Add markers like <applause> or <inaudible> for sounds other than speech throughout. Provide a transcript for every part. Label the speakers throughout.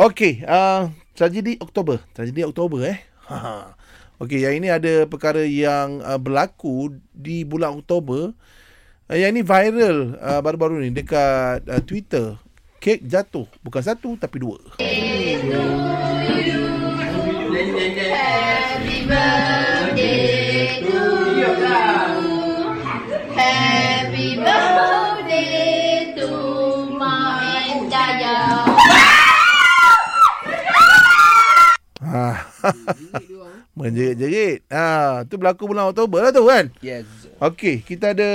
Speaker 1: Okey, uh, tragedi Oktober. Tragedi Oktober eh. Ha. <laughs> Okey, yang ini ada perkara yang uh, berlaku di bulan Oktober. Uh, yang ini viral uh, baru-baru ni dekat uh, Twitter. Kek jatuh. Bukan satu tapi dua.
Speaker 2: Happy birthday to you. Happy birthday to my Daya. <laughs>
Speaker 1: Menjerit-jerit. Ha, tu berlaku bulan Oktober lah tu kan?
Speaker 3: Yes.
Speaker 1: Okey, kita ada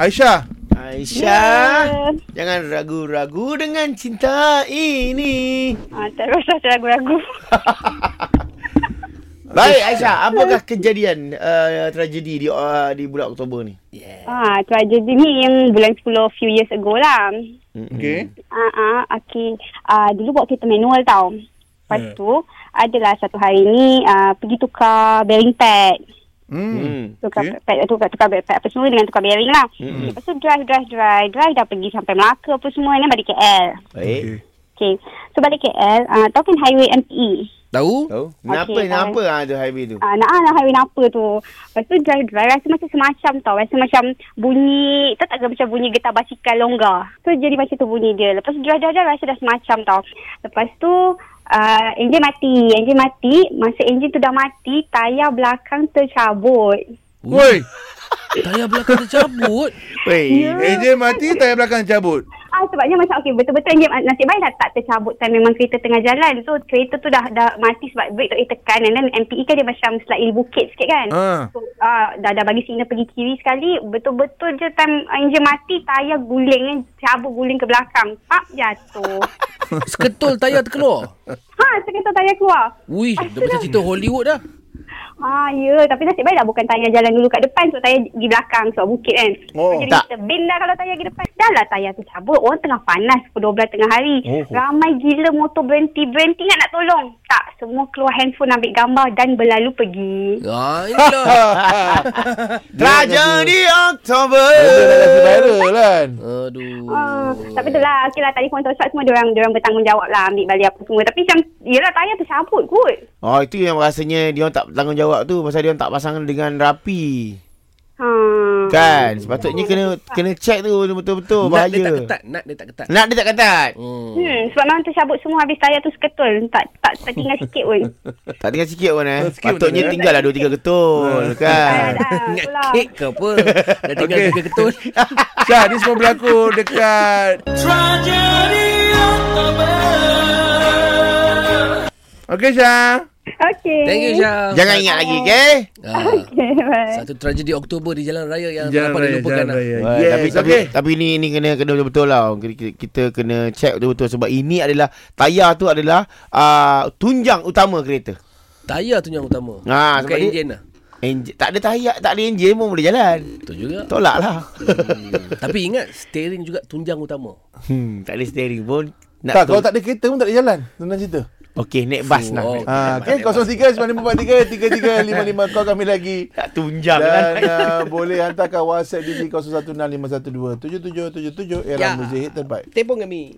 Speaker 1: Aisyah.
Speaker 3: Aisyah, jangan ragu-ragu dengan cinta ini.
Speaker 4: Ah, tak rasa ragu-ragu. <laughs>
Speaker 3: Baik Aisyah, apakah kejadian uh, tragedi di uh, di bulan Oktober ni?
Speaker 1: Ya.
Speaker 4: Ah, tragedi ni yang bulan 10 few years ago lah.
Speaker 1: Okey.
Speaker 4: Ah, ah, okay. Ah, dulu buat kereta manual tau. Lepas
Speaker 1: Hmm.
Speaker 4: tu, adalah satu hari ni ah, pergi tukar bearing pad.
Speaker 1: Hmm.
Speaker 3: Hmm.
Speaker 4: Tukar okay. pad, tukar, tukar bearing pad apa semua dengan tukar bearing lah.
Speaker 3: Hmm.
Speaker 4: Lepas tu drive, drive, drive. Drive dah pergi sampai Melaka apa semua ni balik KL.
Speaker 3: Baik.
Speaker 1: Okey.
Speaker 4: Okay. So balik KL, tahu kan highway MPE?
Speaker 3: Tahu? Tahu. Kenapa
Speaker 4: Okey,
Speaker 3: kenapa ah tu highway tu?
Speaker 4: Ah, nak lah highway apa tu. Lepas tu drive-drive rasa macam semacam tau. Rasa macam bunyi, tak tak macam bunyi getah basikal longgar. Tu jadi macam tu bunyi dia. Lepas tu drive-drive rasa dah semacam tau. Lepas tu uh, enjin mati. Enjin mati. Masa enjin tu dah mati, tayar belakang tercabut.
Speaker 1: Woi, <laughs>
Speaker 5: Tayar belakang tercabut.
Speaker 3: Wei.
Speaker 4: Ya.
Speaker 1: enjin mati, tayar belakang cabut.
Speaker 4: Ah sebabnya macam okey betul-betul enjin nasib baik dah tak tercabut time memang kereta tengah jalan. So kereta tu dah dah mati sebab brake tak boleh tekan and then MPE kan dia macam slightly bukit sikit kan.
Speaker 1: Ah.
Speaker 4: So, ah, dah, dah bagi signal pergi kiri sekali. Betul-betul je time enjin mati, tayar guling kan. Cabut guling ke belakang. Pak jatuh. <laughs> <laughs>
Speaker 5: Seketul tayar terkeluar.
Speaker 4: ha, seketul tayar keluar.
Speaker 5: Wih, dah macam cerita Hollywood dah.
Speaker 4: Ha, ya. Tapi nasib baik dah bukan tayar jalan dulu kat depan. So, tayar di belakang. Sebab bukit kan.
Speaker 1: Oh,
Speaker 4: so, jadi
Speaker 3: tak.
Speaker 4: kita bin dah kalau tayar di depan. Dah lah tayar tu cabut. Orang tengah panas pukul 12 tengah hari.
Speaker 1: Oh.
Speaker 4: Ramai gila motor berhenti. Berhenti nak nak tolong. Tak. Semua keluar handphone ambil gambar dan berlalu pergi. <laughs>
Speaker 5: Ah, inilah.
Speaker 3: Tragedi Oktober.
Speaker 1: Kasi viral kan?
Speaker 5: Aduh.
Speaker 4: Tapi tu lah, okey lah telefon tosat semua diorang, diorang bertanggungjawab lah ambil balik apa semua. Tapi macam, yelah tayar tercabut kot.
Speaker 3: Oh itu yang rasanya dia orang tak bertanggungjawab tu pasal dia orang tak pasang dengan rapi.
Speaker 4: Ha.
Speaker 3: Kan? Sepatutnya kena kena check tu betul-betul
Speaker 5: Nat dia tak
Speaker 3: bahaya.
Speaker 5: ketat. Nat dia tak ketat.
Speaker 3: Nak dia tak ketat.
Speaker 5: Hmm.
Speaker 4: Hmm, sebab memang tercabut semua habis tayar tu seketul. Tak tak, tak tinggal sikit pun. <laughs>
Speaker 3: Tak tinggal sikit pun eh.
Speaker 1: Sikit pun
Speaker 3: Patutnya
Speaker 1: tak
Speaker 3: tinggal lah 2 3 ketul
Speaker 4: Ah, <laughs>
Speaker 3: kan. <laughs>
Speaker 5: Ingat ke apa? Dah tinggal
Speaker 1: Okey.
Speaker 5: tiga ketul.
Speaker 1: Syah, ni semua berlaku dekat... Okey, Syah.
Speaker 4: Okey.
Speaker 5: Thank you, Syah.
Speaker 3: Jangan ingat lagi okey?
Speaker 5: Ah,
Speaker 4: Okay, bye.
Speaker 5: satu tragedi Oktober di jalan raya yang
Speaker 1: Jalan
Speaker 5: dapat
Speaker 1: raya,
Speaker 5: dilupakan.
Speaker 1: jalan
Speaker 5: lah.
Speaker 1: raya. Yes,
Speaker 3: tapi, tapi,
Speaker 1: okey.
Speaker 3: tapi ni ni kena kena betul-betul lah. Kita, kita kena check betul-betul sebab ini adalah tayar tu adalah uh, tunjang utama kereta.
Speaker 5: Tayar tu yang utama.
Speaker 3: Ah,
Speaker 5: Bukan
Speaker 3: sebab dia-
Speaker 5: enjin lah.
Speaker 3: Enjin, tak ada tayar, tak ada enjin pun boleh jalan.
Speaker 5: Betul juga.
Speaker 3: Tolak lah.
Speaker 5: Hmm. Tapi ingat, steering juga tunjang utama.
Speaker 3: Hmm, tak ada steering pun. Nak
Speaker 1: Tak,
Speaker 3: tu-
Speaker 1: kalau tak ada kereta pun tak ada jalan. Senang cerita.
Speaker 3: Okey, naik bas
Speaker 5: Oh,
Speaker 3: lah.
Speaker 5: okey.
Speaker 1: Ha, okay, 03 9543 3355 call kami lagi.
Speaker 3: Tak tunjang
Speaker 1: Dan
Speaker 3: kan.
Speaker 1: uh, boleh hantarkan WhatsApp di 016512 7777 era
Speaker 5: Ya.
Speaker 1: muzik terbaik.
Speaker 5: Telefon kami.